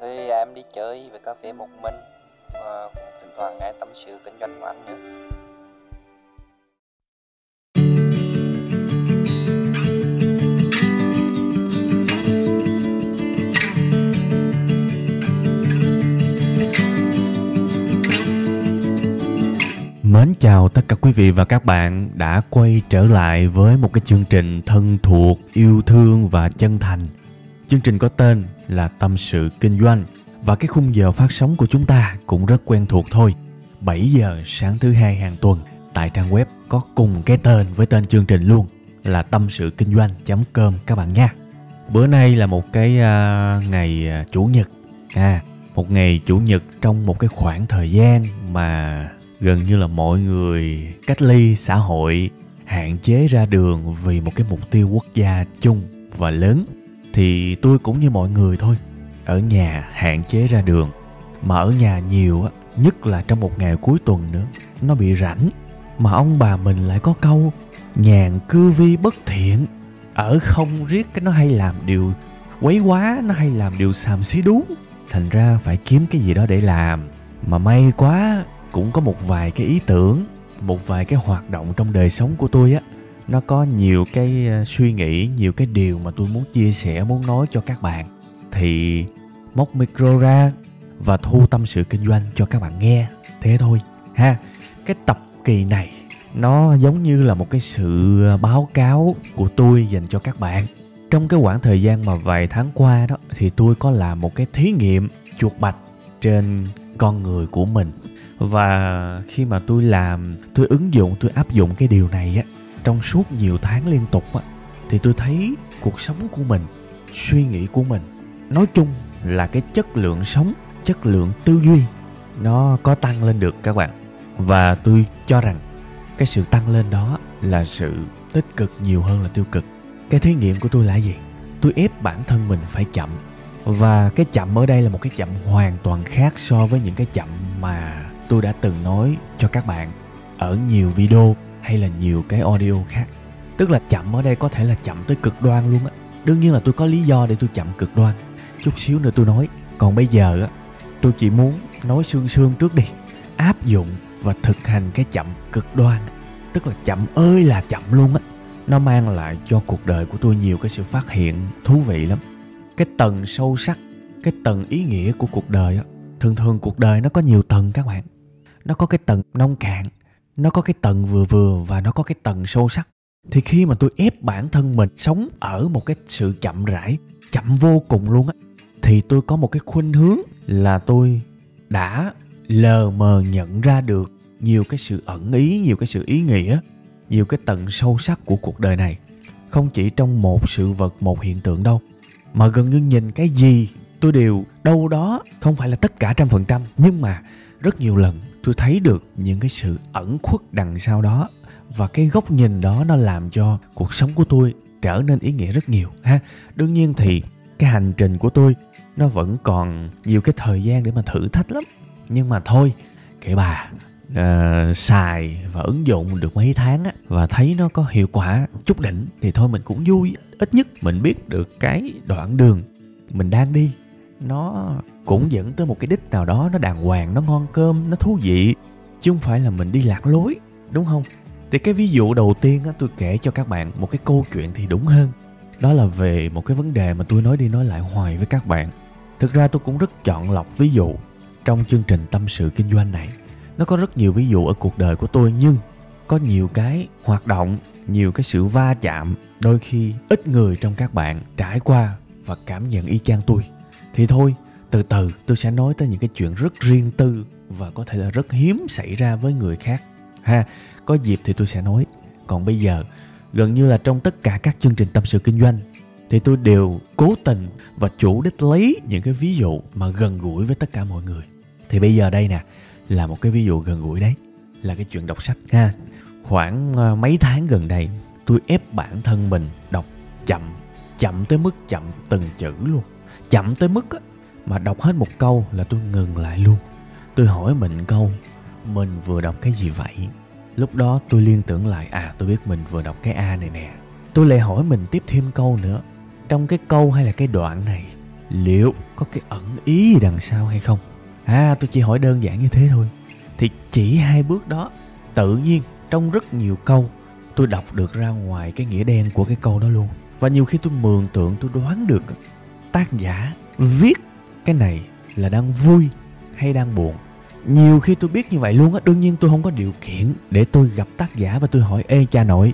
thì em đi chơi về cà phê một mình và cũng thỉnh thoảng nghe tâm sự kinh doanh của anh nữa Mến chào tất cả quý vị và các bạn đã quay trở lại với một cái chương trình thân thuộc, yêu thương và chân thành. Chương trình có tên là Tâm sự Kinh doanh và cái khung giờ phát sóng của chúng ta cũng rất quen thuộc thôi. 7 giờ sáng thứ hai hàng tuần tại trang web có cùng cái tên với tên chương trình luôn là tâm sự kinh doanh.com các bạn nha. Bữa nay là một cái uh, ngày à, chủ nhật. À, một ngày chủ nhật trong một cái khoảng thời gian mà gần như là mọi người cách ly xã hội hạn chế ra đường vì một cái mục tiêu quốc gia chung và lớn thì tôi cũng như mọi người thôi. Ở nhà hạn chế ra đường, mà ở nhà nhiều á, nhất là trong một ngày cuối tuần nữa, nó bị rảnh, mà ông bà mình lại có câu, nhàn cư vi bất thiện. Ở không riết cái nó hay làm điều, quấy quá nó hay làm điều xàm xí đú. Thành ra phải kiếm cái gì đó để làm. Mà may quá, cũng có một vài cái ý tưởng, một vài cái hoạt động trong đời sống của tôi á nó có nhiều cái ờ, suy nghĩ, nhiều cái điều mà tôi muốn chia sẻ, muốn nói cho các bạn. Thì móc micro ra và thu tâm sự kinh doanh cho các bạn nghe. Thế thôi, ha. Cái tập kỳ này, nó giống như là một cái sự ờ, báo cáo của tôi dành cho các bạn. Trong cái khoảng thời gian mà vài tháng qua đó, thì tôi có làm một cái thí nghiệm chuột bạch trên con người của mình. Và khi mà tôi làm, tôi ứng dụng, tôi áp dụng cái điều này á trong suốt nhiều tháng liên tục á, thì tôi thấy cuộc sống của mình, suy nghĩ của mình, nói chung là cái chất lượng sống, chất lượng tư duy nó có tăng lên được các bạn. Và tôi cho rằng cái sự tăng lên đó là sự tích cực nhiều hơn là tiêu cực. Cái thí nghiệm của tôi là gì? Tôi ép bản thân mình phải chậm. Và cái chậm ở đây là một cái chậm hoàn toàn khác so với những cái chậm mà tôi đã từng nói cho các bạn ở nhiều video hay là nhiều cái audio khác. Tức là chậm ở đây có thể là chậm tới cực đoan luôn á. Đương nhiên là tôi có lý do để tôi chậm cực đoan. Chút xíu nữa tôi nói. Còn bây giờ á, tôi chỉ muốn nói xương xương trước đi. Áp dụng và thực hành cái chậm cực đoan. Tức là chậm ơi là chậm luôn á. Nó mang lại cho cuộc đời của tôi nhiều cái sự phát hiện thú vị lắm. Cái tầng sâu sắc, cái tầng ý nghĩa của cuộc đời á. Thường thường cuộc đời nó có nhiều tầng các bạn. Nó có cái tầng nông cạn nó có cái tầng vừa vừa và nó có cái tầng sâu sắc. Thì khi mà tôi ép bản thân mình sống ở một cái sự chậm rãi, chậm vô cùng luôn á, thì tôi có một cái khuynh hướng là tôi đã lờ mờ nhận ra được nhiều cái sự ẩn ý, nhiều cái sự ý nghĩa, nhiều cái tầng sâu sắc của cuộc đời này. Không chỉ trong một sự vật, một hiện tượng đâu, mà gần như nhìn cái gì tôi đều đâu đó, không phải là tất cả trăm phần trăm, nhưng mà rất nhiều lần tôi thấy được những cái sự ẩn khuất đằng sau đó và cái góc nhìn đó nó làm cho cuộc sống của tôi trở nên ý nghĩa rất nhiều ha. Đương nhiên thì cái hành trình của tôi nó vẫn còn nhiều cái thời gian để mà thử thách lắm. Nhưng mà thôi kệ bà uh, xài và ứng dụng được mấy tháng á và thấy nó có hiệu quả chút đỉnh thì thôi mình cũng vui. Ít nhất mình biết được cái đoạn đường mình đang đi nó cũng dẫn tới một cái đích nào đó, nó đàng hoàng, nó ngon cơm, nó thú vị. Chứ không phải là mình đi lạc lối, đúng không? Thì cái ví dụ đầu tiên á, tôi kể cho các bạn một cái câu chuyện thì đúng hơn. Đó là về một cái vấn đề mà tôi nói đi nói lại hoài với các bạn. Thực ra tôi cũng rất chọn lọc ví dụ trong chương trình tâm sự kinh doanh này. Nó có rất nhiều ví dụ ở cuộc đời của tôi, nhưng có nhiều cái hoạt động, nhiều cái sự va chạm, đôi khi ít người trong các bạn trải qua và cảm nhận y chang tôi. Thì thôi từ từ tôi sẽ nói tới những cái chuyện rất riêng tư và có thể là rất hiếm xảy ra với người khác. Ha có dịp thì tôi sẽ nói. Còn bây giờ gần như là trong tất cả các chương trình tâm sự kinh doanh thì tôi đều cố tình và chủ đích lấy những cái ví dụ mà gần gũi với tất cả mọi người. Thì bây giờ đây nè là một cái ví dụ gần gũi đấy là cái chuyện đọc sách. Ha khoảng ờ, mấy tháng gần đây tôi ép bản thân mình đọc chậm chậm tới mức chậm từng chữ luôn. Chậm tới mức á, mà đọc hết một câu là tôi ngừng lại luôn. Tôi hỏi mình câu, mình vừa đọc cái gì vậy? Lúc đó tôi liên tưởng lại à tôi biết mình vừa đọc cái a này nè. Tôi lại hỏi mình tiếp thêm câu nữa. Trong cái câu hay là cái đoạn này, liệu có cái ẩn ý gì đằng sau hay không? À tôi chỉ hỏi đơn giản như thế thôi. Thì chỉ hai bước đó, tự nhiên trong rất nhiều câu, tôi đọc được ra ngoài cái nghĩa đen của cái câu đó luôn. Và nhiều khi tôi mường tượng, tôi đoán được tác giả viết cái này là đang vui hay đang buồn? Nhiều khi tôi biết như vậy luôn á, đương nhiên tôi không có điều kiện để tôi gặp tác giả và tôi hỏi, ê, cha nội,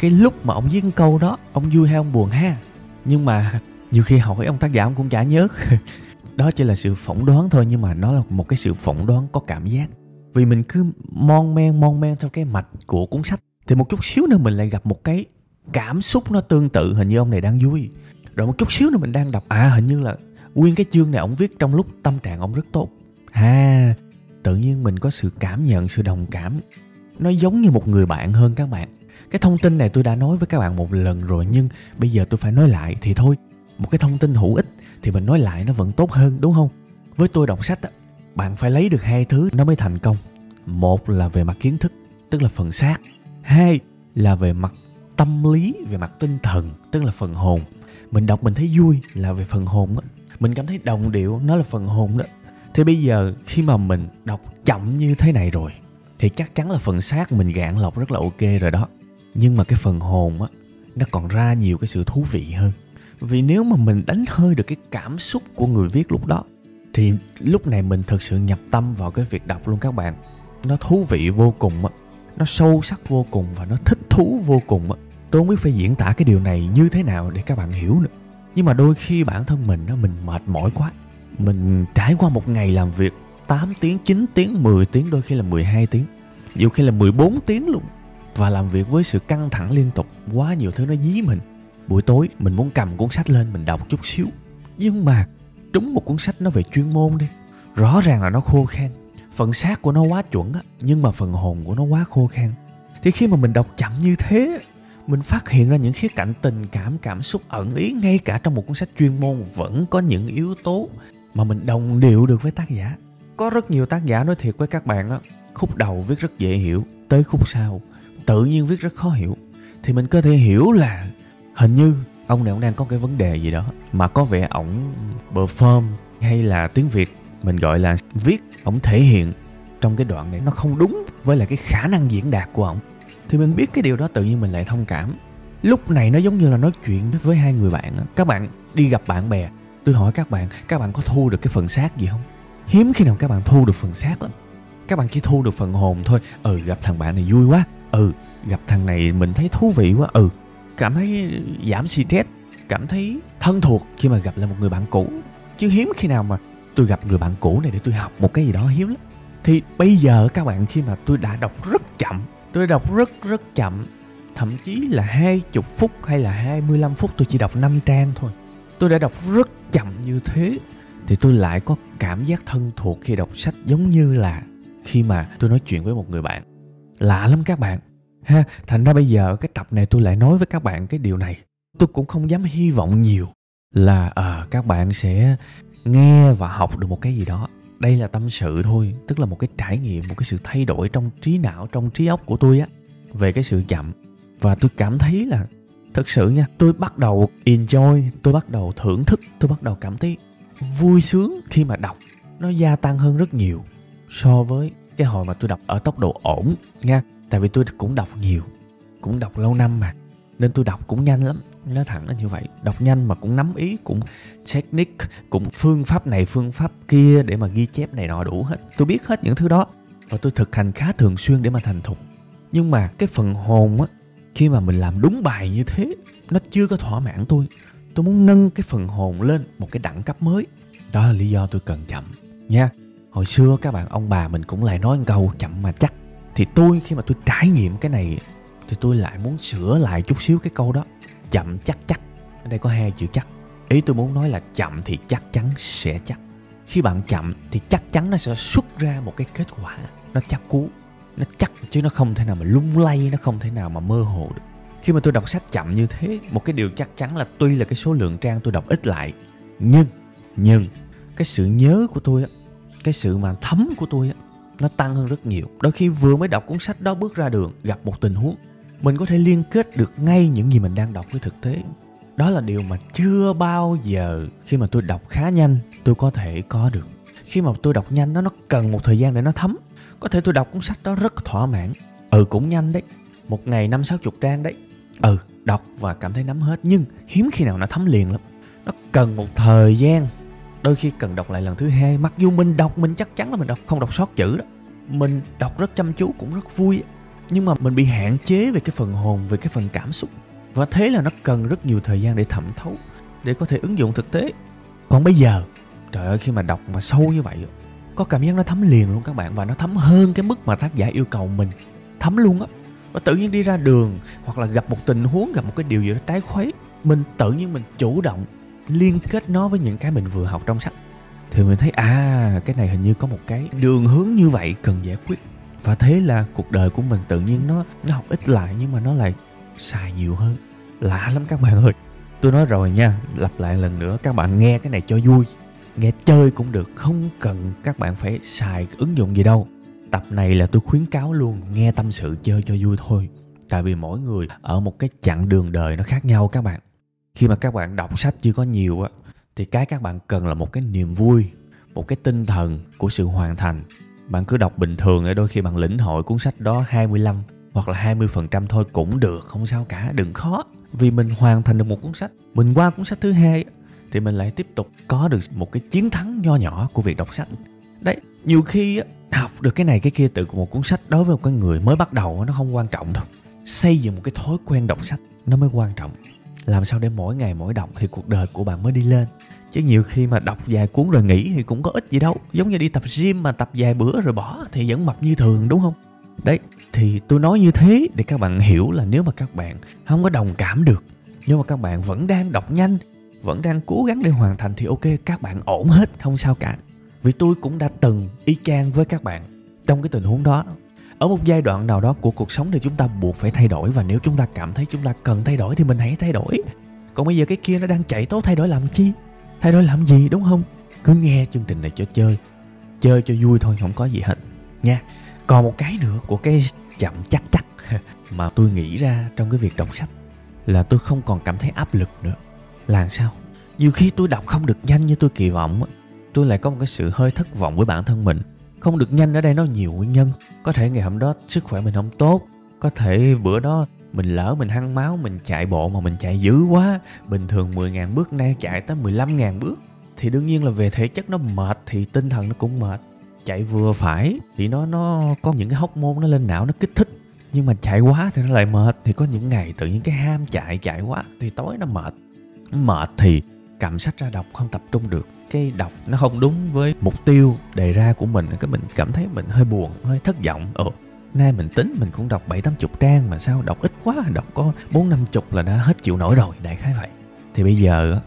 cái lúc mà ông viết câu đó, ông vui hay ông buồn ha? Nhưng mà nhiều khi hỏi ông tác giả ông cũng chả nhớ. Đó chỉ là sự phỏng đoán thôi, nhưng mà nó là một cái sự phỏng đoán có cảm giác. Vì mình cứ mon men mon men theo cái mạch của cuốn sách, thì một chút xíu nữa mình lại gặp một cái cảm xúc nó tương tự, hình như ông này đang vui. Rồi một chút xíu nữa mình đang đọc à hình như là nguyên cái chương này ông viết trong lúc tâm trạng ông rất tốt. À tự nhiên mình có sự cảm nhận, sự đồng cảm. Nó giống như một người bạn hơn các bạn. Cái thông tin này tôi đã nói với các bạn một lần rồi, nhưng bây giờ tôi phải nói lại thì thôi. Một cái thông tin hữu ích thì mình nói lại nó vẫn tốt hơn, đúng không? Với tôi đọc sách á, bạn phải lấy được hai thứ nó mới thành công. Một là về mặt kiến thức, tức là phần xác. Hai là về mặt tâm lý, về mặt tinh thần, tức là phần hồn. Mình đọc mình thấy vui là về phần hồn á mình cảm thấy đồng điệu, nó là phần hồn đó. Thì bây giờ khi mà mình đọc chậm như thế này rồi, thì chắc chắn là phần xác mình gạn lọc rất là ok rồi đó. Nhưng mà cái phần hồn á, nó còn ra nhiều cái sự thú vị hơn. Vì nếu mà mình đánh hơi được cái cảm xúc của người viết lúc đó, thì lúc này mình thực sự nhập tâm vào cái việc đọc luôn các bạn. Nó thú vị vô cùng á, nó sâu sắc vô cùng và nó thích thú vô cùng á. Tôi không biết phải diễn tả cái điều này như thế nào để các bạn hiểu nữa nhưng mà đôi khi bản thân mình nó mình mệt mỏi quá. Mình trải qua một ngày làm việc 8 tiếng, 9 tiếng, 10 tiếng, đôi khi là 12 tiếng. Nhiều khi là 14 tiếng luôn. Và làm việc với sự căng thẳng liên tục Quá nhiều thứ nó dí mình. Buổi tối mình muốn cầm cuốn sách lên mình đọc chút xíu. Nhưng mà trúng một cuốn sách nó về chuyên môn đi. Rõ ràng là nó khô khan. Phần xác của nó quá chuẩn á Nhưng mà phần hồn của nó quá khô khan. Thì khi mà mình đọc chậm như thế mình phát hiện ra những khía cạnh tình, cảm cảm xúc ẩn ý ngay cả trong một cuốn sách chuyên môn vẫn có những yếu tố mà mình đồng điệu được với tác giả. Có rất nhiều tác giả nói thiệt với các bạn á, khúc đầu viết rất dễ hiểu, tới khúc sau tự nhiên viết rất khó hiểu. Thì mình có thể hiểu là hình như ông này ông đang có cái vấn đề gì đó, mà có vẻ ổng perform hay là tiếng việt mình gọi là viết, ổng thể hiện trong cái đoạn này nó không đúng với lại cái khả năng diễn đạt của ổng thì mình biết cái điều đó tự nhiên mình lại thông cảm. Lúc này nó giống như là nói chuyện với hai người bạn các bạn đi gặp bạn bè, tôi hỏi các bạn các bạn có thu được cái phần xác gì không? Hiếm khi nào các bạn thu được phần xác lắm. Các bạn chỉ thu được phần hồn thôi. Ừ gặp thằng bạn này vui quá. Ừ gặp thằng này mình thấy thú vị quá. Ừ cảm thấy giảm stress, cảm thấy thân thuộc khi mà gặp lại một người bạn cũ. Chứ hiếm khi nào mà tôi gặp người bạn cũ này để tôi học một cái gì đó hiếm lắm. Thì bây giờ các bạn, khi mà tôi đã đọc rất chậm tôi đọc rất rất chậm. Thậm chí là hai chục phút hay là 25 phút tôi chỉ đọc 5 trang thôi. Tôi đã đọc rất chậm như thế thì tôi lại có cảm giác thân thuộc khi đọc sách giống như là khi mà tôi nói chuyện với một người bạn. Lạ lắm các bạn. Ha thành ra bây giờ cái tập này tôi lại nói với các bạn cái điều này. Tôi cũng không dám hy vọng nhiều là à, các bạn sẽ nghe và học được một cái gì đó đây là tâm sự thôi, tức là một cái trải nghiệm, một cái sự thay đổi trong trí não, trong trí óc của tôi á, về cái sự chậm. Và tôi cảm thấy là, thật sự nha, tôi bắt đầu enjoy, tôi bắt đầu thưởng thức, tôi bắt đầu cảm thấy vui sướng khi mà đọc. Nó gia tăng hơn rất nhiều so với cái hồi mà tôi đọc ở tốc độ ổn nha. Tại vì tôi cũng đọc nhiều, cũng đọc lâu năm mà, nên tôi đọc cũng nhanh lắm nói thẳng là như vậy. Đọc nhanh mà cũng nắm ý, cũng technique, cũng phương pháp này, phương pháp kia để mà ghi chép này nọ đủ hết. Tôi biết hết những thứ đó và tôi thực hành khá thường xuyên để mà thành thục. Nhưng mà cái phần hồn á, khi mà mình làm đúng bài như thế, nó chưa có thỏa mãn tôi. Tôi muốn nâng cái phần hồn lên một cái đẳng cấp mới. Đó là lý do tôi cần chậm. Nha, hồi xưa các bạn, ông bà mình cũng lại nói một câu, chậm mà chắc. Thì tôi khi mà tôi trải nghiệm cái này thì tôi lại muốn sửa lại chút xíu cái câu đó chậm chắc chắc. Ở đây có hai chữ chắc. Ý tôi muốn nói là chậm thì chắc chắn sẽ chắc. Khi bạn chậm thì chắc chắn nó sẽ xuất ra một cái kết quả. Nó chắc cú. Nó chắc chứ nó không thể nào mà lung lay, nó không thể nào mà mơ hồ được. Khi mà tôi đọc sách chậm như thế, một cái điều chắc chắn là tuy là cái số lượng trang tôi đọc ít lại, nhưng nhưng cái sự nhớ của tôi cái sự mà thấm của tôi nó tăng hơn rất nhiều. Đôi khi vừa mới đọc cuốn sách đó bước ra đường, gặp một tình huống mình có thể liên kết được ngay những gì mình đang đọc với thực tế. Đó là điều mà chưa bao giờ khi mà tôi đọc khá nhanh, tôi có thể có được. Khi mà tôi đọc nhanh, nó nó cần một thời gian để nó thấm. Có thể tôi đọc cuốn sách đó rất thỏa mãn. Ừ cũng nhanh đấy. Một ngày năm, sáu chục trang đấy. Ừ đọc và cảm thấy nắm hết. Nhưng hiếm khi nào nó thấm liền lắm. Nó cần một thời gian. Đôi khi cần đọc lại lần thứ hai. Mặc dù mình đọc, mình chắc chắn là mình đọc, không đọc sót chữ đó. Mình đọc rất chăm chú, cũng rất vui nhưng mà mình bị hạn chế về cái phần hồn, về cái phần cảm xúc. Và thế là nó cần rất nhiều thời gian để thẩm thấu, để có thể ứng dụng thực tế. Còn bây giờ, trời ơi, khi mà đọc mà sâu như vậy có cảm giác nó thấm liền luôn các bạn, và nó thấm hơn cái mức mà tác giả yêu cầu mình. Thấm luôn á. Và tự nhiên đi ra đường, hoặc là gặp một tình huống, gặp một cái điều gì đó trái khuấy, mình tự nhiên mình chủ động liên kết nó với những cái mình vừa học trong sách. Thì mình thấy à cái này hình như có một cái đường hướng như vậy cần giải quyết và thế là cuộc đời của mình tự nhiên nó nó học ít lại nhưng mà nó lại xài nhiều hơn. Lạ lắm các bạn ơi. Tôi nói rồi nha, lặp lại lần nữa, các bạn nghe cái này cho vui. Nghe chơi cũng được, không cần các bạn phải xài ứng dụng gì đâu. Tập này là tôi khuyến cáo luôn, nghe tâm sự chơi cho vui thôi. Tại vì mỗi người ở một cái chặng đường đời nó khác nhau các bạn. Khi mà các bạn đọc sách chưa có nhiều á, thì cái các bạn cần là một cái niềm vui, một cái tinh thần của sự hoàn thành bạn cứ đọc bình thường ở đôi khi bạn lĩnh hội cuốn sách đó 25 hoặc là 20% thôi cũng được, không sao cả, đừng khó. Vì mình hoàn thành được một cuốn sách, mình qua cuốn sách thứ hai thì mình lại tiếp tục có được một cái chiến thắng nho nhỏ của việc đọc sách. Đấy, nhiều khi học được cái này cái kia từ một cuốn sách đối với một cái người mới bắt đầu nó không quan trọng đâu. Xây dựng một cái thói quen đọc sách nó mới quan trọng. Làm sao để mỗi ngày mỗi đọc thì cuộc đời của bạn mới đi lên? Chứ nhiều khi mà đọc vài cuốn rồi nghỉ thì cũng có ích gì đâu. Giống như đi tập gym mà tập vài bữa rồi bỏ thì vẫn mập như thường, đúng không? Đấy, thì tôi nói như thế để các bạn hiểu là nếu mà các bạn không có đồng cảm được nhưng mà các bạn vẫn đang đọc nhanh, vẫn đang cố gắng để hoàn thành thì ok, các bạn ổn hết, không sao cả. Vì tôi cũng đã từng y chang với các bạn trong cái tình huống đó. Ở một giai đoạn nào đó của cuộc sống thì chúng ta buộc phải thay đổi và nếu chúng ta cảm thấy chúng ta cần thay đổi thì mình hãy thay đổi. Còn bây giờ cái kia nó đang chạy tốt thay đổi làm chi? Thay đổi làm gì, đúng không? Cứ nghe chương trình này cho chơi. Chơi cho vui thôi, không có gì hết. Nha, còn một cái nữa của cái chậm chắc chắc mà tôi nghĩ ra trong cái việc đọc sách là tôi không còn cảm thấy áp lực nữa. Là sao? Nhiều khi tôi đọc không được nhanh như tôi kỳ vọng tôi lại có một cái sự hơi thất vọng với bản thân mình. Không được nhanh ở đây nó nhiều nguyên nhân. Có thể ngày hôm đó sức khỏe mình không tốt. Có thể bữa đó mình lỡ mình hăng máu, mình chạy bộ mà mình chạy dữ quá. Bình thường 10.000 bước, nay chạy tới 15.000 bước. Thì đương nhiên là về thể chất nó mệt, thì tinh thần nó cũng mệt. Chạy vừa phải, thì nó nó có những cái hóc môn nó lên não, nó kích thích. Nhưng mà chạy quá thì nó lại mệt. Thì có những ngày tự nhiên cái ham chạy chạy quá, thì tối nó mệt. Mệt thì cầm sách ra đọc không tập trung được. Cái đọc nó không đúng với mục tiêu đề ra của mình. Cái mình cảm thấy mình hơi buồn, hơi thất vọng. Ừ nay mình tính mình cũng đọc bảy tám chục trang mà sao đọc ít quá, đọc có bốn năm chục là đã hết chịu nổi rồi, đại khái vậy. Thì bây giờ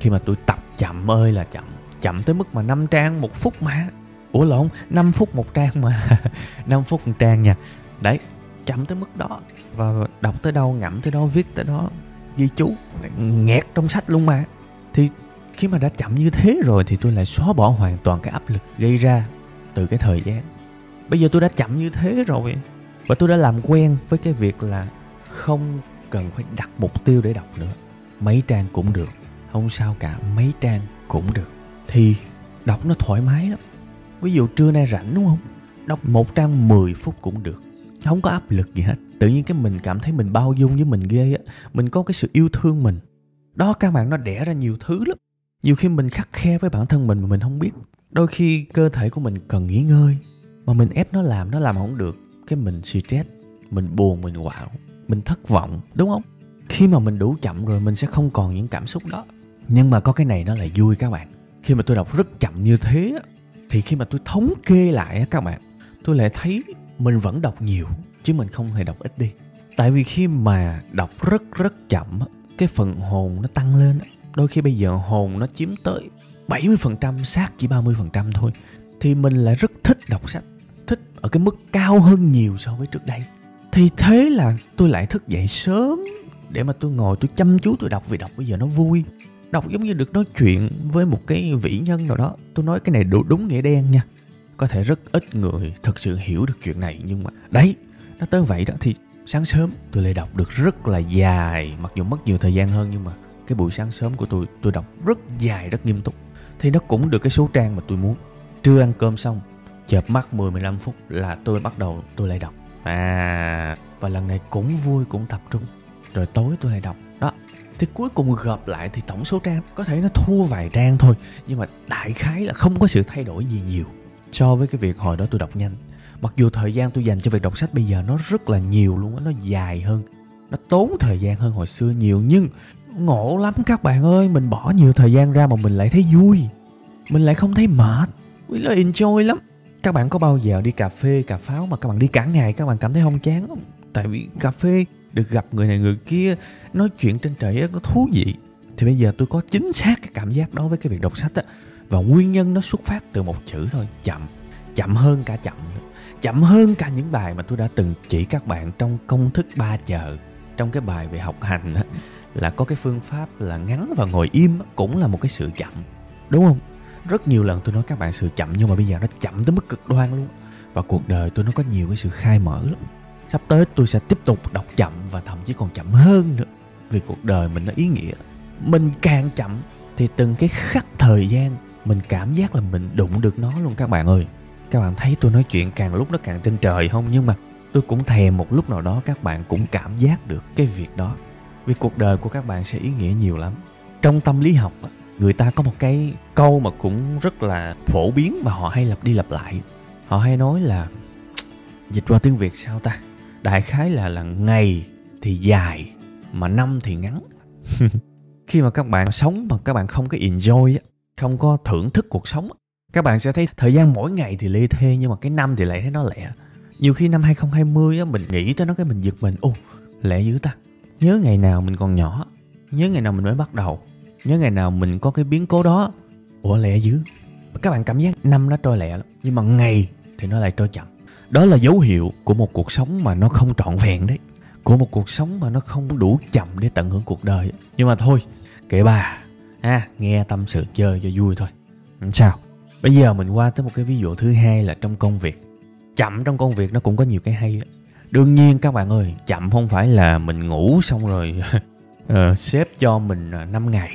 khi mà tôi tập chậm ơi là chậm chậm tới mức mà năm trang một phút mà. Ủa lộn 5 phút một trang mà. 5 phút một trang nha. Đấy, chậm tới mức đó. Và đọc tới đâu ngậm tới đó, viết tới đó, ghi chú nghẹt trong sách luôn mà. Thì khi mà đã chậm như thế rồi thì tôi lại xóa bỏ hoàn toàn cái áp lực gây ra từ cái thời gian bây giờ tôi đã chậm như thế rồi. Và tôi đã làm quen với cái việc là không cần phải đặt mục tiêu để đọc nữa. Mấy trang cũng được, không sao cả, mấy trang cũng được. Thì đọc nó thoải mái lắm. Ví dụ trưa nay rảnh đúng không? Đọc một trang 10 phút cũng được. Không có áp lực gì hết. Tự nhiên cái mình cảm thấy mình bao dung với mình ghê á. Mình có cái sự yêu thương mình. Đó, các bạn, nó đẻ ra nhiều thứ lắm. Nhiều khi mình khắc khe với bản thân mình mà mình không biết. Đôi khi cơ thể của mình cần nghỉ ngơi mà mình ép nó làm nó làm không được. Cái mình stress, mình buồn, mình quạo, mình thất vọng, đúng không? Khi mà mình đủ chậm rồi, mình sẽ không còn những cảm xúc đó. Nhưng mà có cái này nó là vui các bạn. Khi mà tôi đọc rất chậm như thế thì khi mà tôi thống kê lại các bạn, tôi lại thấy mình vẫn đọc nhiều, chứ mình không hề đọc ít đi. Tại vì khi mà đọc rất rất chậm cái phần hồn nó tăng lên đôi khi bây giờ hồn nó chiếm tới 70% sát chỉ 30% thôi. Thì mình lại rất thích đọc sách thích ở cái mức cao hơn nhiều so với trước đây. Thì thế là tôi lại thức dậy sớm để mà tôi ngồi tôi chăm chú tôi đọc vì đọc bây giờ nó vui. Đọc giống như được nói chuyện với một cái vĩ nhân nào đó. Tôi nói cái này đúng, đúng nghĩa đen nha. Có thể rất ít người thực sự hiểu được chuyện này nhưng mà đấy nó tới vậy đó. Thì sáng sớm tôi lại đọc được rất là dài mặc dù mất nhiều thời gian hơn nhưng mà cái buổi sáng sớm của tôi tôi đọc rất dài rất nghiêm túc. Thì nó cũng được cái số trang mà tôi muốn. Trưa ăn cơm xong chợp mắt 10 15 phút là tôi bắt đầu, tôi lại đọc. À và lần này cũng vui, cũng tập trung. Rồi tối tôi lại đọc. Đó, thì cuối cùng gộp lại thì tổng số trang có thể nó thua vài trang thôi, nhưng mà đại khái là không có sự thay đổi gì nhiều. So với cái việc hồi đó tôi đọc nhanh. Mặc dù thời gian tôi dành cho việc đọc sách bây giờ nó rất là nhiều luôn á, nó dài hơn, nó tốn thời gian hơn hồi xưa nhiều, nhưng ngộ lắm các bạn ơi, mình bỏ nhiều thời gian ra mà mình lại thấy vui. Mình lại không thấy mệt. Quý là enjoy lắm các bạn có bao giờ đi cà phê, cà pháo mà các bạn đi cả ngày các bạn cảm thấy không chán không? Tại vì cà phê được gặp người này người kia, nói chuyện trên trời rất nó thú vị. Thì bây giờ tôi có chính xác cái cảm giác đó với cái việc đọc sách á. Và nguyên nhân nó xuất phát từ một chữ thôi, chậm. Chậm hơn cả chậm chậm hơn cả những bài mà tôi đã từng chỉ các bạn trong công thức ba chờ trong cái bài về học hành á, là có cái phương pháp là ngắn và ngồi im cũng là một cái sự chậm. Đúng không? Rất nhiều lần tôi nói các bạn sự chậm nhưng mà bây giờ nó chậm tới mức cực đoan luôn. Và cuộc đời tôi nó có nhiều cái sự khai mở lắm. Sắp tới tôi sẽ tiếp tục đọc chậm và thậm chí còn chậm hơn nữa. Vì cuộc đời mình nó ý nghĩa. Mình càng chậm thì từng cái khắc thời gian, mình cảm giác là mình đụng được nó luôn các bạn ơi. Các bạn thấy tôi nói chuyện càng lúc nó càng trên trời không? Nhưng mà tôi cũng thèm một lúc nào đó các bạn cũng cảm giác được cái việc đó. Vì cuộc đời của các bạn sẽ ý nghĩa nhiều lắm. Trong tâm lý học người ta có một cái câu mà cũng rất là phổ biến mà họ hay lặp đi lặp lại. Họ hay nói là, dịch qua tiếng việt sao ta? Đại khái là là ngày thì dài, mà năm thì ngắn. Khi mà các bạn sống mà các bạn không có enjoy không có thưởng thức cuộc sống các bạn sẽ thấy thời gian mỗi ngày thì lê thê nhưng mà cái năm thì lại thấy nó lẹ. Nhiều khi năm 2020 á, mình nghĩ tới nó cái mình giật mình ô lẹ dữ ta. Nhớ ngày nào mình còn nhỏ, nhớ ngày nào mình mới bắt đầu nhớ ngày nào mình có cái biến cố đó. Ủa lẹ dữ. Các bạn cảm giác năm nó trôi lẹ lắm nhưng mà ngày thì nó lại trôi chậm. Đó là dấu hiệu của một cuộc sống mà nó không trọn vẹn đấy. Của một cuộc sống mà nó không đủ chậm để tận hưởng cuộc đời. Nhưng mà thôi kệ bà. À, nghe tâm sự chơi cho vui thôi. Sao? Bây giờ mình qua tới một cái ví dụ thứ hai là trong công việc. Chậm trong công việc nó cũng có nhiều cái hay đó. đương nhiên các bạn ơi chậm không phải là mình ngủ xong rồi uh, sếp cho mình 5 ngày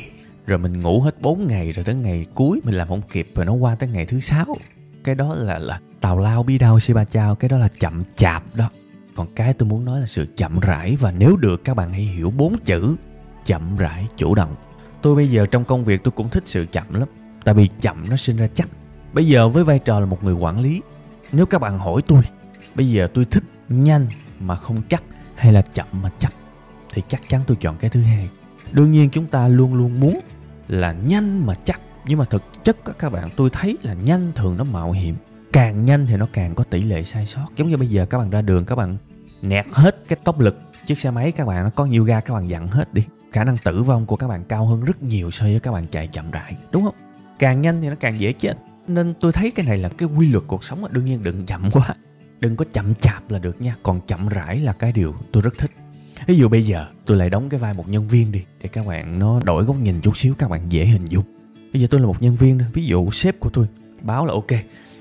rồi mình ngủ hết 4 ngày rồi tới ngày cuối mình làm không kịp rồi nó qua tới ngày thứ sáu. Cái đó là là tào lao bi đao si ba chao, cái đó là chậm chạp đó. Còn cái tôi muốn nói là sự chậm rãi và nếu được các bạn hãy hiểu bốn chữ, chậm rãi chủ động. Tôi bây giờ trong công việc tôi cũng thích sự chậm lắm, tại vì chậm nó sinh ra chắc. Bây giờ với vai trò là một người quản lý, nếu các bạn hỏi tôi, bây giờ tôi thích nhanh mà không chắc hay là chậm mà chắc? thì chắc chắn tôi chọn cái thứ hai. Đương nhiên chúng ta luôn luôn muốn là nhanh mà chắc. Nhưng mà thực chất các bạn, tôi thấy là nhanh thường nó mạo hiểm. Càng nhanh thì nó càng có tỷ lệ sai sót. Giống như bây giờ các bạn ra đường, các bạn nẹt hết cái tốc lực chiếc xe máy, các bạn, nó có nhiều ga các bạn dặn hết đi. Khả năng tử vong của các bạn cao hơn rất nhiều so với các bạn chạy chậm rãi, đúng không? Càng nhanh thì nó càng dễ chết. Nên tôi thấy cái này là cái quy luật cuộc sống đương nhiên đừng chậm quá. Đừng có chậm chạp là được nha. Còn chậm rãi là cái điều tôi rất thích ví dụ bây giờ tôi lại đóng cái vai một nhân viên đi để các bạn nó đổi góc nhìn chút xíu các bạn dễ hình dung. Bây giờ tôi là một nhân viên ví dụ sếp của tôi báo là ok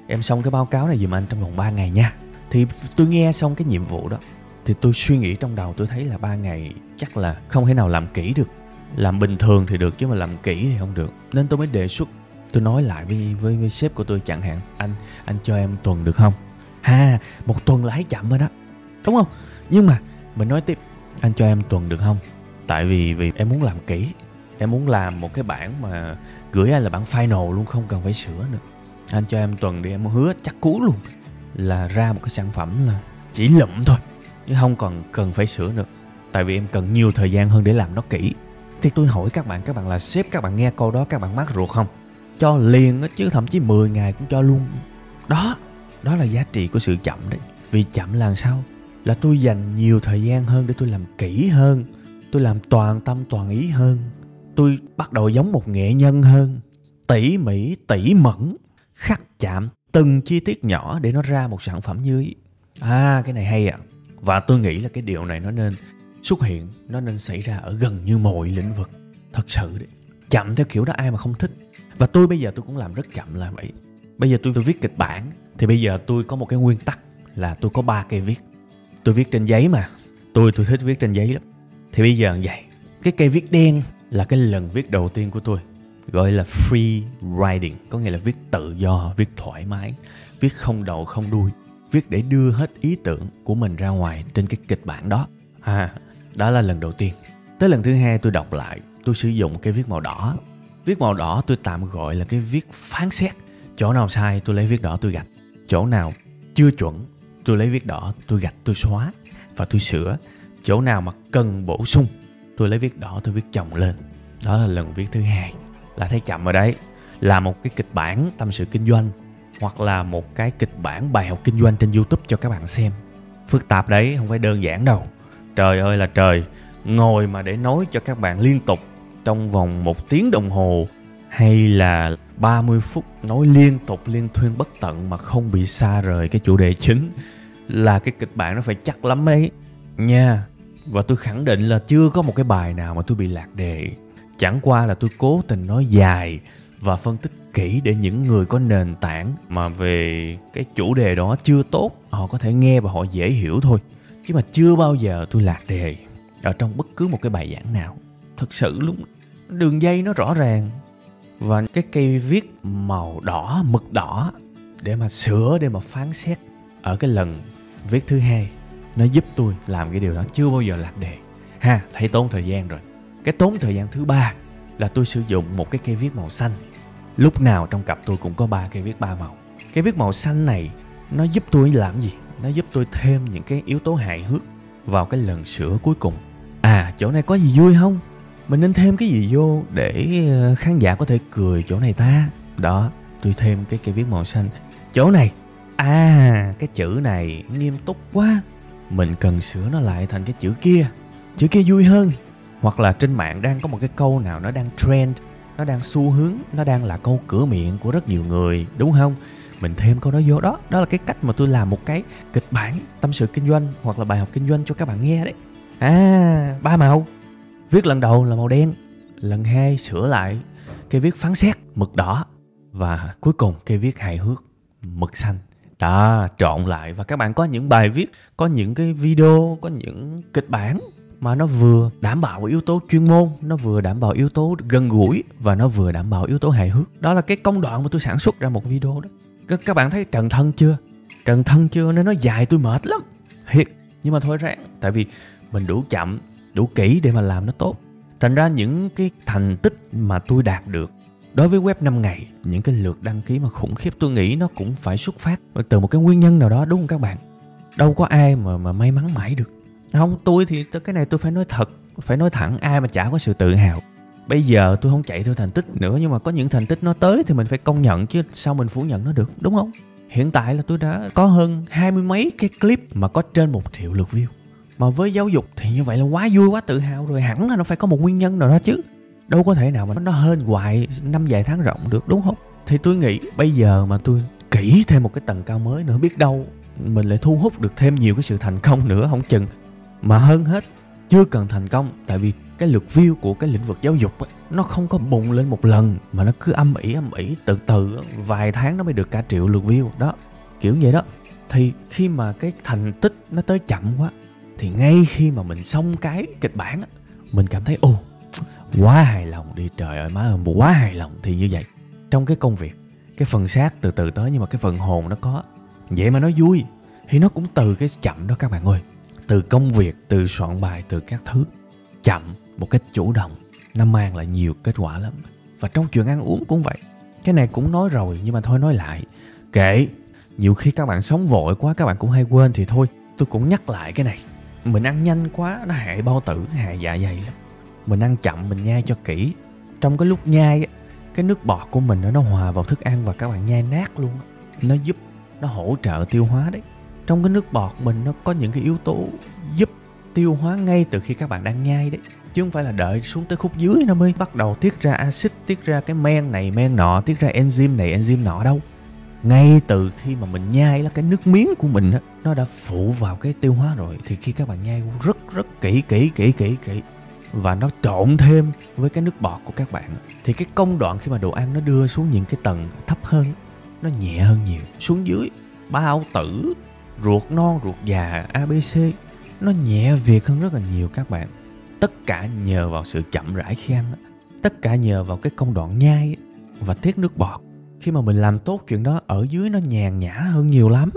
em xong cái báo cáo này giùm anh trong vòng 3 ngày nha. Thì tôi nghe xong cái nhiệm vụ đó thì tôi suy nghĩ trong đầu tôi thấy là ba ngày chắc là không thể nào làm kỹ được. Làm bình thường thì được chứ mà làm kỹ thì không được. Nên tôi mới đề xuất tôi nói lại với với, với sếp của tôi chẳng hạn anh anh cho em tuần được không? Ha một tuần là thấy chậm rồi đó. Đúng không? Nhưng mà mình nói tiếp anh cho em tuần được không? Tại vì vì em muốn làm kỹ. Em muốn làm một cái bản mà gửi anh là bản final luôn, không cần phải sửa nữa. Anh cho em tuần đi, em hứa chắc cú luôn. Là ra một cái sản phẩm là chỉ lụm thôi, chứ không còn cần phải sửa nữa. Tại vì em cần nhiều thời gian hơn để làm nó kỹ. Thì tôi hỏi các bạn các bạn là sếp, các bạn nghe câu đó, các bạn mắc ruột không? Cho liền á, chứ thậm chí 10 ngày cũng cho luôn. Đó đó là giá trị của sự chậm đấy. Vì chậm là sao? Là tôi dành nhiều thời gian hơn để tôi làm kỹ hơn tôi làm toàn tâm toàn ý hơn. Tôi bắt đầu giống một nghệ nhân hơn tỉ mỉ tỉ mẩn khắc chạm từng chi tiết nhỏ để nó ra một sản phẩm như à cái này hay à và tôi nghĩ là cái điều này nó nên xuất hiện nó nên xảy ra ở gần như mọi lĩnh vực thật sự đấy. Chậm theo kiểu đó ai mà không thích. Và tôi bây giờ tôi cũng làm rất chậm là vậy. Bây giờ tôi, tôi viết kịch bản thì bây giờ tôi có một cái nguyên tắc là tôi có ba cây viết tôi viết trên giấy mà. Tôi tôi thích viết trên giấy lắm. Thì bây giờ vậy. Cái cây viết đen là cái lần viết đầu tiên của tôi gọi là free writing có nghĩa là viết tự do viết thoải mái viết không đầu không đuôi viết để đưa hết ý tưởng của mình ra ngoài trên cái kịch bản đó. À, đó là lần đầu tiên. Tới lần thứ hai tôi đọc lại tôi sử dụng cái viết màu đỏ. Viết màu đỏ tôi tạm gọi là cái viết phán xét. Chỗ nào sai tôi lấy viết đỏ tôi gạch. Chỗ nào chưa chuẩn tôi lấy viết đỏ, tôi gạch, tôi xóa và tôi sửa. Chỗ nào mà cần bổ sung, tôi lấy viết đỏ, tôi viết chồng lên. Đó là lần viết thứ hai. Là thấy chậm ở đấy. Là một cái kịch bản tâm sự kinh doanh, hoặc là một cái kịch bản bài học kinh doanh trên youtube cho các bạn xem. Phức tạp đấy, không phải đơn giản đâu. Trời ơi là trời. Ngồi mà để nói cho các bạn liên tục trong vòng một tiếng đồng hồ, hay là 30 phút nói liên tục, liên thuyên bất tận mà không bị xa rời cái chủ đề chính là cái kịch bản nó phải chắc lắm ấy. Nha, và tôi khẳng định là chưa có một cái bài nào mà tôi bị lạc đề. Chẳng qua là tôi cố tình nói dài và phân tích kỹ để những người có nền tảng mà về cái chủ đề đó chưa tốt, họ có thể nghe và họ dễ hiểu thôi. Chứ mà chưa bao giờ tôi lạc đề ở trong bất cứ một cái bài giảng nào. Thật sự luôn, đường dây nó rõ ràng và cái cây viết màu đỏ, mực đỏ để mà sửa, để mà phán xét ở cái lần viết thứ hai. Nó giúp tôi làm cái điều đó, chưa bao giờ lạc đề. Ha, thấy tốn thời gian rồi. Cái tốn thời gian thứ ba là tôi sử dụng một cái cây viết màu xanh. Lúc nào trong cặp tôi cũng có ba cây viết ba màu. Cái viết màu xanh này, nó giúp tôi làm gì? Nó giúp tôi thêm những cái yếu tố hài hước vào cái lần sửa cuối cùng. À chỗ này có gì vui không? Mình nên thêm cái gì vô để ờ, khán giả có thể cười chỗ này ta? Đó, tôi thêm cái cây viết màu xanh. Chỗ này à cái chữ này nghiêm túc quá. Mình cần sửa nó lại thành cái chữ kia. Chữ kia vui hơn. Hoặc là trên mạng đang có một cái câu nào nó đang trend, nó đang xu hướng, nó đang là câu cửa miệng của rất nhiều người, đúng không? Mình thêm câu đó vô đó. Đó là cái cách mà tôi làm một cái kịch bản tâm sự kinh doanh hoặc là bài học kinh doanh cho các bạn nghe đấy. À ba màu. Viết lần đầu là màu đen, lần hai sửa lại, cái viết phán xét, mực đỏ và cuối cùng cái viết hài hước, mực xanh đó trộn lại. Và các bạn có những bài viết có những cái video có những kịch bản mà nó vừa đảm bảo yếu tố chuyên môn nó vừa đảm bảo yếu tố gần gũi và nó vừa đảm bảo yếu tố hài hước. Đó là cái công đoạn mà tôi sản xuất ra một video đó. Các, các bạn thấy trần thân chưa? Trần thân chưa? Nên nó dài tôi mệt lắm. Thiệt. Nhưng mà thôi ráng. Tại vì mình đủ chậm đủ kỹ để mà làm nó tốt. Thành ra những cái thành tích mà tôi đạt được đối với web 5 ngày, những cái lượt đăng ký mà khủng khiếp tôi nghĩ nó cũng phải xuất phát từ một cái nguyên nhân nào đó, đúng không các bạn? Đâu có ai mà mà may mắn mãi được. Không, tôi thì cái này tôi phải nói thật, phải nói thẳng, ai mà chả có sự tự hào. Bây giờ tôi không chạy theo thành tích nữa, nhưng mà có những thành tích nó tới thì mình phải công nhận, chứ sao mình phủ nhận nó được, đúng không? Hiện tại là tôi đã có hơn hai mươi mấy cái clip mà có trên một triệu lượt view. Mà với giáo dục thì như vậy là quá vui, quá tự hào rồi, hẳn là nó phải có một nguyên nhân nào đó chứ đâu có thể nào mà nó hên hoài năm vài tháng rộng được đúng không? Thì tôi nghĩ bây giờ mà tôi kỹ thêm một cái tầng cao mới nữa biết đâu mình lại thu hút được thêm nhiều cái sự thành công nữa không chừng. Mà hơn hết chưa cần thành công tại vì cái lượt view của cái lĩnh vực giáo dục ấy, nó không có bùng lên một lần mà nó cứ âm ỉ âm ỉ từ từ vài tháng nó mới được cả triệu lượt view đó. Kiểu vậy đó. Thì khi mà cái thành tích nó tới chậm quá thì ngay khi mà mình xong cái kịch bản mình cảm thấy ồ quá hài lòng đi, trời ơi, má ơi, quá hài lòng thì như vậy. Trong cái công việc, cái phần xác từ từ tới nhưng mà cái phần hồn nó có. Vậy mà nó vui, thì nó cũng từ cái chậm đó các bạn ơi. Từ công việc, từ soạn bài, từ các thứ. Chậm một cách chủ động, nó mang lại nhiều kết quả lắm. Và trong chuyện ăn uống cũng vậy. Cái này cũng nói rồi, nhưng mà thôi nói lại. Kệ nhiều khi các bạn sống vội quá, các bạn cũng hay quên thì thôi. Tôi cũng nhắc lại cái này. Mình ăn nhanh quá, nó hại bao tử, hại dạ dày lắm mình ăn chậm mình nhai cho kỹ. Trong cái lúc nhai cái nước bọt của mình nó hòa vào thức ăn và các bạn nhai nát luôn nó giúp nó hỗ trợ tiêu hóa đấy. Trong cái nước bọt mình nó có những cái yếu tố giúp tiêu hóa ngay từ khi các bạn đang nhai đấy. Chứ không phải là đợi xuống tới khúc dưới nó mới bắt đầu tiết ra axit tiết ra cái men này men nọ tiết ra enzyme này enzyme nọ đâu. Ngay từ khi mà mình nhai là cái nước miếng của mình đó, nó đã phụ vào cái tiêu hóa rồi. Thì khi các bạn nhai rất rất kỹ kỹ kỹ kỹ kỹ và nó trộn thêm với cái nước bọt của các bạn. Thì cái công đoạn khi mà đồ ăn nó đưa xuống những cái tầng thấp hơn, nó nhẹ hơn nhiều. Xuống dưới, bao tử, ruột non, ruột già abc nó nhẹ việc hơn rất là nhiều các bạn. Tất cả nhờ vào sự chậm rãi khi ăn. Tất cả nhờ vào cái công đoạn nhai và tiết nước bọt. Khi mà mình làm tốt chuyện đó, ở dưới nó nhàn nhã hơn nhiều lắm.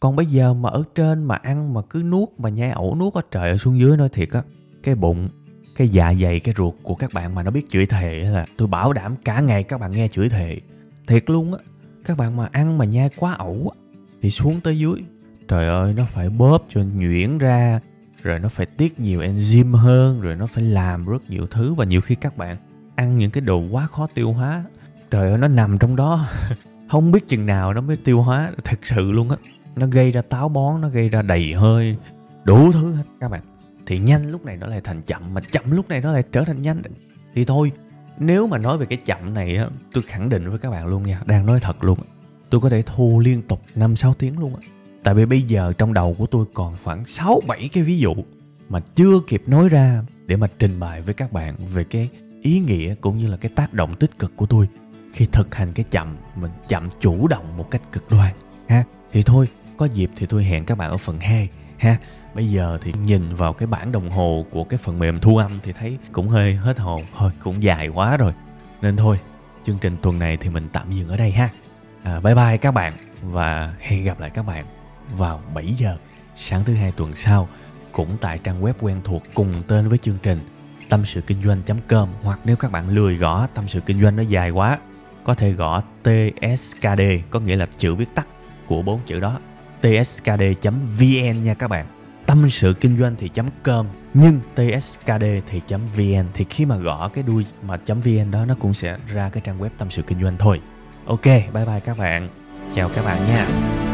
Còn bây giờ mà ở trên mà ăn mà cứ nuốt, mà nhai ẩu nuốt ở trời ở xuống dưới nói thiệt á, cái bụng cái dạ dày, cái ruột của các bạn mà nó biết chửi thề là tôi bảo đảm cả ngày các bạn nghe chửi thề. Thiệt luôn á, các bạn mà ăn mà nhai quá ẩu á, thì xuống tới dưới. Trời ơi, nó phải bóp cho nhuyễn ra, rồi nó phải tiết nhiều enzyme hơn, rồi nó phải làm rất nhiều thứ và nhiều khi các bạn ăn những cái đồ quá khó tiêu hóa. Trời ơi, nó nằm trong đó, không biết chừng nào nó mới tiêu hóa, thật sự luôn á. Nó gây ra táo bón, nó gây ra đầy hơi, đủ thứ hết các bạn thì nhanh lúc này nó lại thành chậm, mà chậm lúc này nó lại trở thành nhanh. Thì thôi, nếu mà nói về cái chậm này á, tôi khẳng định với các bạn luôn nha, đang nói thật luôn tôi có thể thu liên tục 5 6 tiếng luôn á. Tại vì bây giờ trong đầu của tôi còn khoảng 6 7 cái ví dụ mà chưa kịp nói ra để mà trình bày với các bạn về cái ý nghĩa cũng như là cái tác động tích cực của tôi khi thực hành cái chậm, mình chậm chủ động một cách cực đoan, ha. Thì thôi, có dịp thì tôi hẹn các bạn ở phần 2 ha. Bây giờ thì nhìn vào cái bản đồng hồ của cái phần mềm thu âm thì thấy cũng hơi hết hồn. Thôi cũng dài quá rồi. Nên thôi chương trình tuần này thì mình tạm dừng ở đây ha. À, bye bye các bạn và hẹn gặp lại các bạn vào 7 giờ sáng thứ hai tuần sau cũng tại trang web quen thuộc cùng tên với chương trình tâm sự kinh doanh.com hoặc nếu các bạn lười gõ tâm sự kinh doanh nó dài quá có thể gõ TSKD có nghĩa là chữ viết tắt của bốn chữ đó tskd.vn nha các bạn. Tâm sự kinh doanh thì .com, nhưng tskd thì .vn. Thì khi mà gõ cái đuôi mà .vn đó, nó cũng sẽ ra cái trang web tâm sự kinh doanh thôi. Ok, bye bye các bạn. Chào các bạn nha.